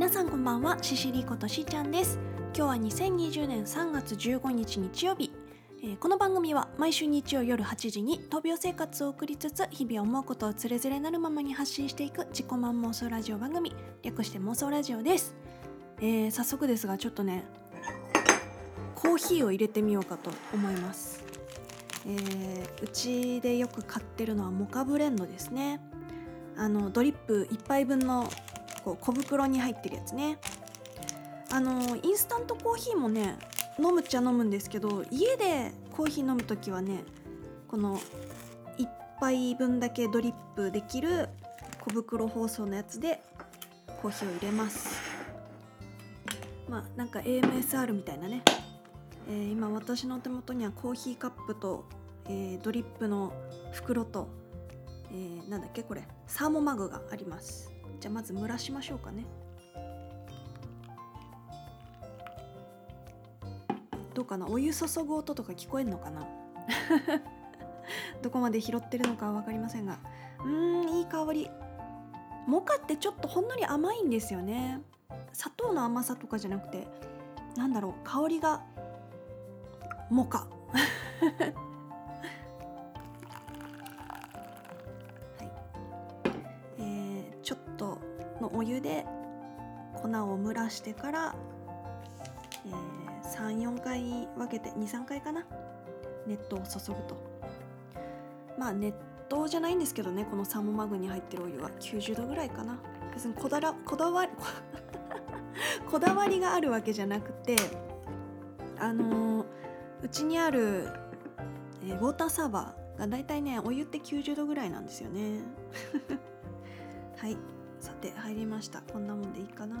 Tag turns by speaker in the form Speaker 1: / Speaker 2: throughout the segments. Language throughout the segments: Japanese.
Speaker 1: 皆さんこんばんはシシリことしーちゃんです。今日は2020年3月15日日曜日、えーこの番組は毎週日曜夜8時に闘病生活を送りつつ日々思うことをつれづれなるままに発信していく自己満妄想ラジオ番組略して妄想ラジオです、えー早速ですがちょっとねコーヒーを入れてみようかと思います、えーうちでよく買ってるのはモカブレンドですね。あのドリップ1杯分のこう小袋に入ってるやつね。あのインスタントコーヒーもね飲むっちゃ飲むんですけど家でコーヒー飲む時はねこの1杯分だけドリップできる小袋包装のやつでコーヒーを入れます。まあなんか AMSR みたいなね、えー今私の手元にはコーヒーカップと、えードリップの袋と、えーなんだっけこれ。サーモマグがあります。じゃあまず蒸らしましょうかね。どうかな？お湯注ぐ音とか聞こえんのかな？どこまで拾ってるのかは分かりませんが。うーんいい香り。モカってちょっとほんのり甘いんですよね。砂糖の甘さとかじゃなくてなんだろう香りがモカ湯で粉を蒸らしてから、え34回分けて23回かな？熱湯を注ぐと。まあ熱湯じゃないんですけどねこのサーモマグに入ってるお湯は90度ぐらいかな。別にこだらこだわり こだわりがあるわけじゃなくてあのーうちにある、えーウォーターサーバーがだいたいねお湯って90度ぐらいなんですよね。はい。さて入りました。こんなもんでいいかな。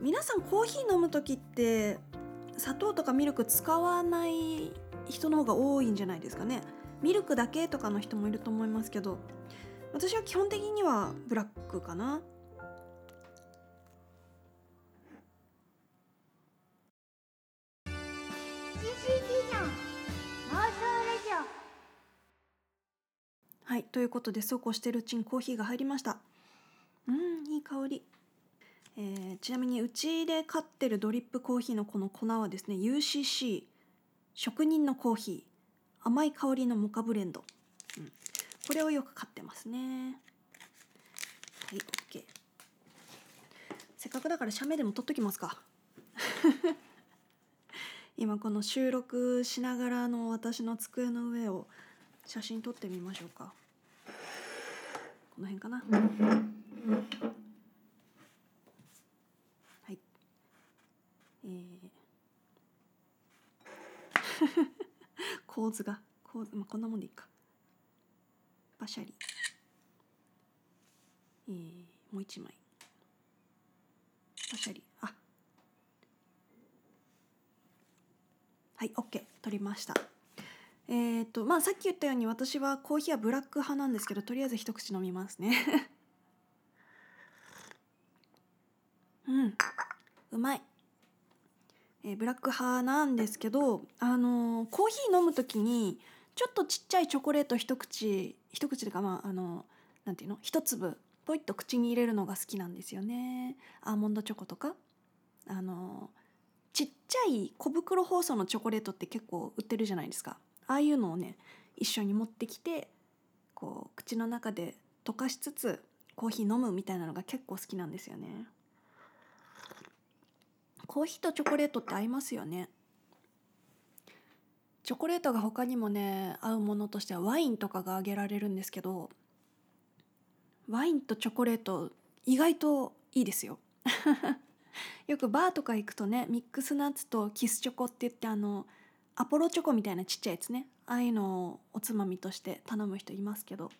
Speaker 1: 皆さんコーヒー飲む時って砂糖とかミルク使わない人の方が多いんじゃないですかね。ミルクだけとかの人もいると思いますけど私は基本的にはブラックかな。ということでそうこうしてるうちにコーヒーが入りました。うんいい香り、えーちなみにうちで飼ってるドリップコーヒーのこの粉はですね UCC 職人のコーヒー甘い香りのモカブレンド、うん、これをよく買ってますね。はい OK せっかくだから写メでも撮っときますか。今この収録しながらの私の机の上を写真撮ってみましょうか。の辺かな。はい。えー。構図が。構図、まあ、こんなもんでいいか。パシャリ。えー。もう一枚。パシャリ。あ。はい OK 取りました。えー、とまあさっき言ったように私はコーヒーはブラック派なんですけどとりあえず一口飲みますね。うん。うまい、えーブラック派なんですけどあのーコーヒー飲む時にちょっとちっちゃいチョコレート一口一口というかまああのなんていうの？一粒ポイッと口に入れるのが好きなんですよね。アーモンドチョコとか。あのーちっちゃい小袋包装のチョコレートって結構売ってるじゃないですか。ああいうのをね一緒に持ってきてこう口の中で溶かしつつコーヒー飲むみたいなのが結構好きなんですよね。コーヒーとチョコレートって合いますよね。チョコレートが他にもね合うものとしてはワインとかが挙げられるんですけどワインとチョコレート意外といいですよ。よくバーとか行くとねミックスナッツとキスチョコって言ってあのアポロチョコみたいなちっちゃいやつね。ああいうのをおつまみとして頼む人いますけど。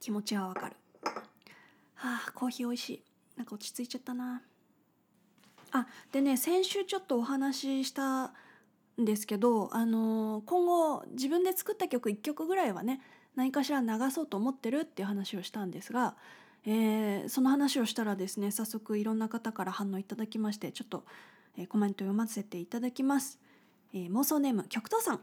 Speaker 1: 気持ちはわかる。はあコーヒー美味しい。なんか落ち着いちゃったな。あでね先週ちょっとお話ししたんですけどあの今後自分で作った曲1曲ぐらいはね何かしら流そうと思ってるっていう話をしたんですがえーその話をしたらですね早速いろんな方から反応いただきましてちょっと、えコメント読ませていただきます、えー妄想ネーム極東さん。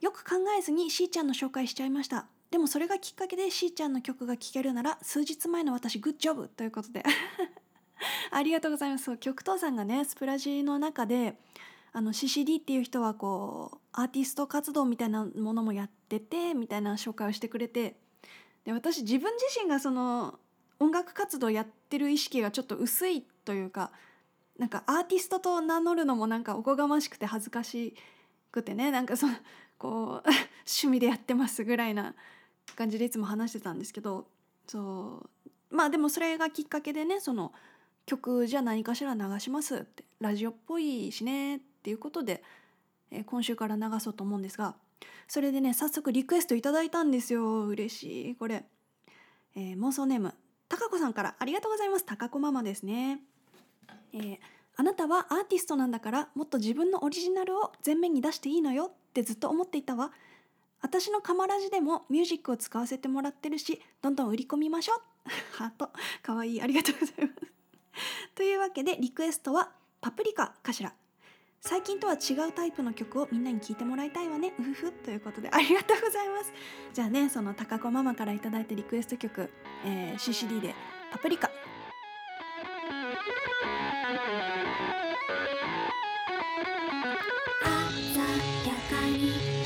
Speaker 1: よく考えずにしーちゃんの紹介しちゃいました。でもそれがきっかけでしーちゃんの曲が聴けるなら数日前の私グッジョブということで。ありがとうございます。そう極東さんがねスプラジの中であの CCD っていう人はこうアーティスト活動みたいなものもやっててみたいな紹介をしてくれて。で私自分自身がその音楽活動やってる意識がちょっと薄いというかなんかアーティストと名乗るのもなんかおこがましくて恥ずかしくてね。なんかそのこう趣味でやってますぐらいな感じでいつも話してたんですけど。そう。まあでもそれがきっかけでねその曲じゃ何かしら流しますって。ラジオっぽいしねっていうことで、えー今週から流そうと思うんですが。それでね早速リクエストいただいたんですよ。嬉しい。これ、えー妄想ネームたかこさんから。ありがとうございます。たかこママですね。えーあなたはアーティストなんだからもっと自分のオリジナルを前面に出していいのよってずっと思っていたわ。私のカマラジでもミュージックを使わせてもらってるしどんどん売り込みましょう。ハート。かわいい。ありがとうございます。というわけでリクエストはパプリカかしら。最近とは違うタイプの曲をみんなに聴いてもらいたいわね。うふふということでありがとうございます。じゃあねその高子ママから頂いたリクエスト曲、えー CCD でパプリカ。
Speaker 2: 鮮やかに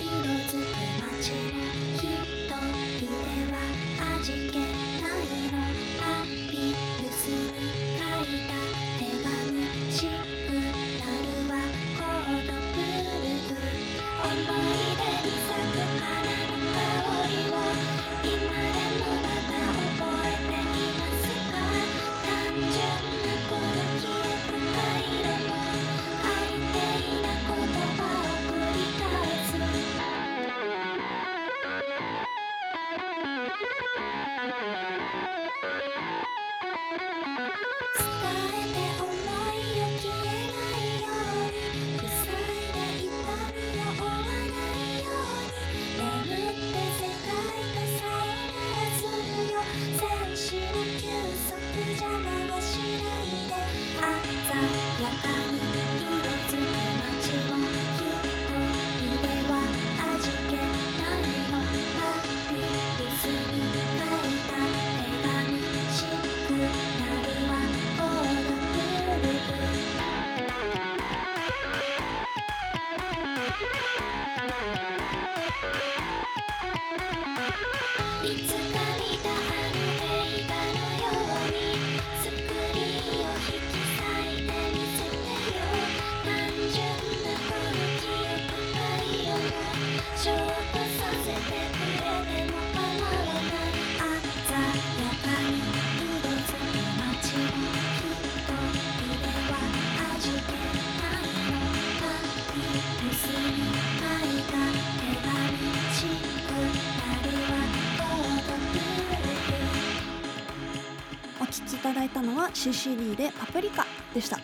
Speaker 1: きいたのは CCD で「パプリカ」でした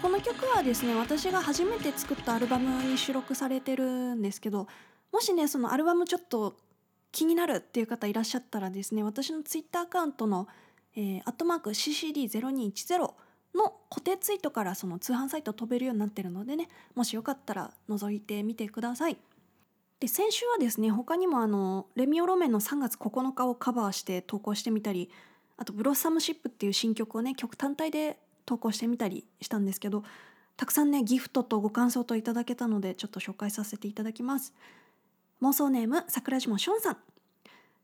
Speaker 1: この曲はですね私が初めて作ったアルバムに収録されてるんですけどもしねそのアルバムちょっと気になるっていう方いらっしゃったらですね私のツイッターアカウントの「えー、アットマーク #CCD0210」の固定ツイートからその通販サイト飛べるようになってるのでねもしよかったら覗いてみてください。で先週はですね他にもあのレミオロメンの3月9日をカバーして投稿してみたりあと「ブロッサムシップ」っていう新曲をね曲単体で投稿してみたりしたんですけどたくさんねギフトとご感想といただけたのでちょっと紹介させていただきます。妄想ネーム桜島しょん。さん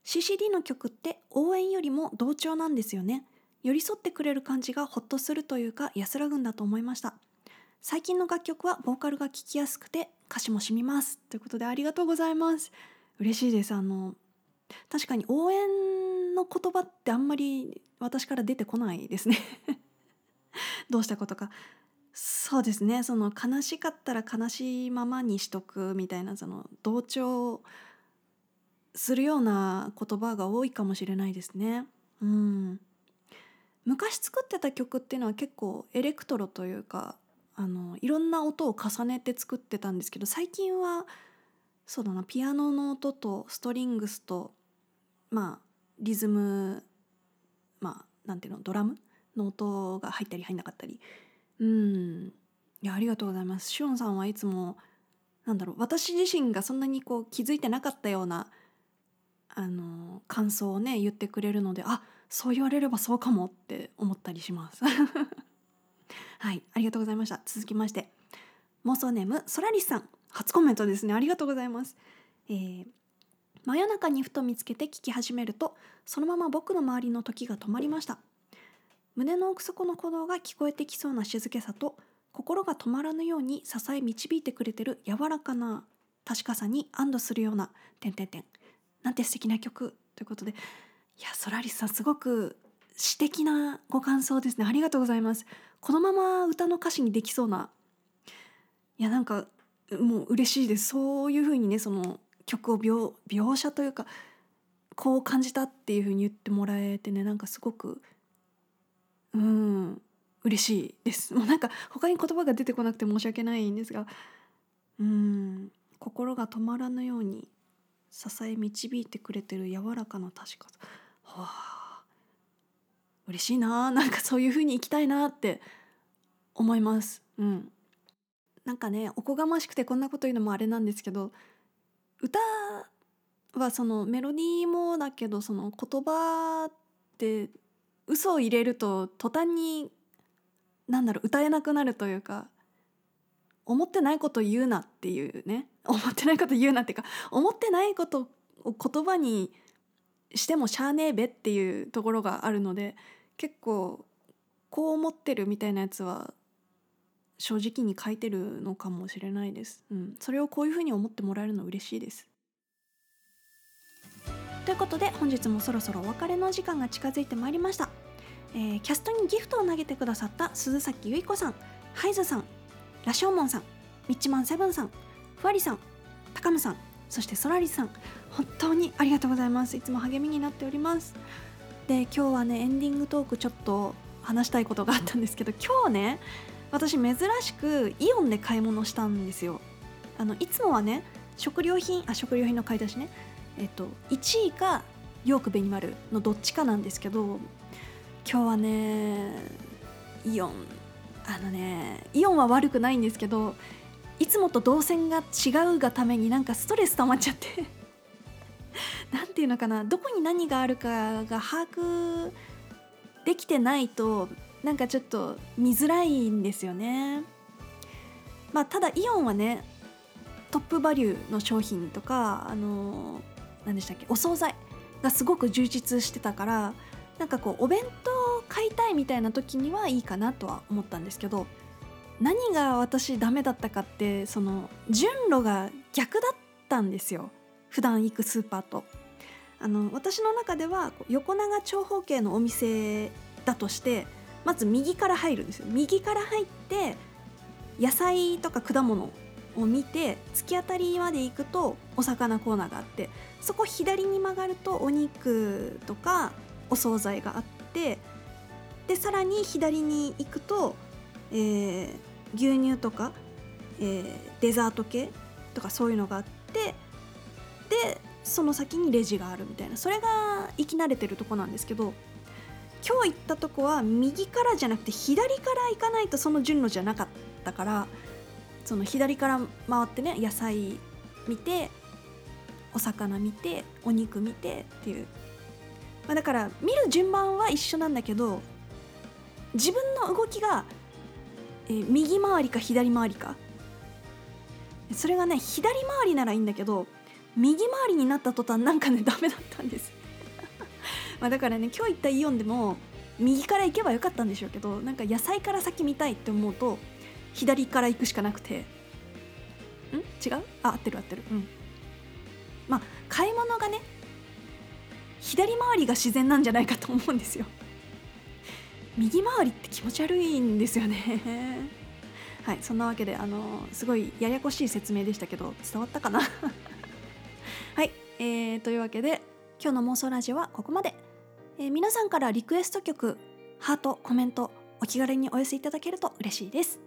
Speaker 1: CCD の曲って応援よりも同調なんですよね。寄り添ってくれる感じがホッとするというか安らぐんだと思いました。最近の楽曲はボーカルが聴きやすくて歌詞も染みます。ということでありがとうございます。嬉しいです。あの確かに応援の言葉ってあんまり私から出てこないですね。どうしたことか。そうですね。その悲しかったら悲しいままにしとくみたいなその同調するような言葉が多いかもしれないですね。うん。昔作ってた曲っていうのは結構エレクトロというかあのいろんな音を重ねて作ってたんですけど最近はそうだなピアノの音とストリングスとまあリズムまあなんていうのドラム？の音が入ったり入んなかったり。うん。いやありがとうございます。シオンさんはいつもなんだろう私自身がそんなにこう気づいてなかったようなあの感想をね言ってくれるのであそう言われればそうかもって思ったりします。はいありがとうございました。続きまして妄想ネームソラリスさん。初コメントですね。ありがとうございます。えー真夜中にふと見つけて聞き始めるとそのまま僕の周りの時が止まりました。胸の奥底の鼓動が聞こえてきそうな静けさと心が止まらぬように支え導いてくれてる柔らかな確かさに安堵するような点々点なんて素敵な曲。ということでいやソラリスさんすごく詩的なご感想ですね。ありがとうございます。このまま歌の歌詞にできそうな。いやなんかもう嬉しいです。そういう風にねその曲を描描写というかこう感じたっていう風に言ってもらえてねなんかすごくうん嬉しいです。もうなんか他に言葉が出てこなくて申し訳ないんですがうん心が止まらぬように支え導いてくれてる柔らかな確かさ。はあ嬉しいな。なんかそういう風に生きたいなって思います。うん。なんかねおこがましくてこんなこと言うのもあれなんですけど歌はそのメロディーもだけどその言葉って嘘を入れると途端になんだろう歌えなくなるというか思ってないこと言うなっていうね。思ってないこと言うなっていうか思ってないことを言葉にしてもしゃあねえべっていうところがあるので結構こう思ってるみたいなやつは正直に書いてるのかもしれないです、うん、それをこういうふうに思ってもらえるの嬉しいです。ということで本日もそろそろお別れの時間が近づいてまいりました、えーキャストにギフトを投げてくださった鈴崎由衣子さんハイズさんラショーモンさんミッチマンセブンさんふわりさん高野さんそしてソラリスさん本当にありがとうございます。いつも励みになっております。で今日はねエンディングトークちょっと話したいことがあったんですけど今日ね私珍しくイオンで買い物したんですよ。あのいつもはね食料品あ食料品の買い出しね。えっと1位かヨークベニマルのどっちかなんですけど今日はねイオン。あのねイオンは悪くないんですけどいつもと動線が違うがためになんかストレス溜まっちゃって。なんていうのかな。どこに何があるかが把握できてないとなんかちょっと見づらいんですよね。まあただイオンはねトップバリューの商品とかあの何でしたっけお惣菜がすごく充実してたからなんかこうお弁当買いたいみたいな時にはいいかなとは思ったんですけど何が私ダメだったかってその順路が逆だったんですよ普段行くスーパーと。あの私の中では横長長方形のお店だとしてまず右から入るんですよ。右から入って野菜とか果物を見て突き当たりまで行くとお魚コーナーがあってそこ左に曲がるとお肉とかお惣菜があってでさらに左に行くと、えー牛乳とか、えーデザート系とかそういうのがあってでその先にレジがあるみたいな。それが生き慣れてるとこなんですけど今日行ったとこは右からじゃなくて左から行かないとその順路じゃなかったからその左から回ってね野菜見てお魚見てお肉見てっていう、まあ、だから見る順番は一緒なんだけど自分の動きが、えー右回りか左回りか。それがね左回りならいいんだけど右回りになった途端なんかねダメだったんですまあだからね今日行ったイオンでも右から行けばよかったんでしょうけどなんか野菜から先見たいって思うと左から行くしかなくて。ん？違う？あ合ってる合ってる。うん。まあ買い物がね左回りが自然なんじゃないかと思うんですよ。右回りって気持ち悪いんですよね。はいそんなわけであのすごいややこしい説明でしたけど伝わったかな？はい、えー、というわけで今日の妄想ラジオはここまで、えー皆さんからリクエスト曲ハートコメントお気軽にお寄せいただけると嬉しいです。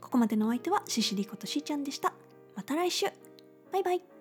Speaker 1: ここまでのお相手はシシリことしーちゃんでした。また来週。バイバイ。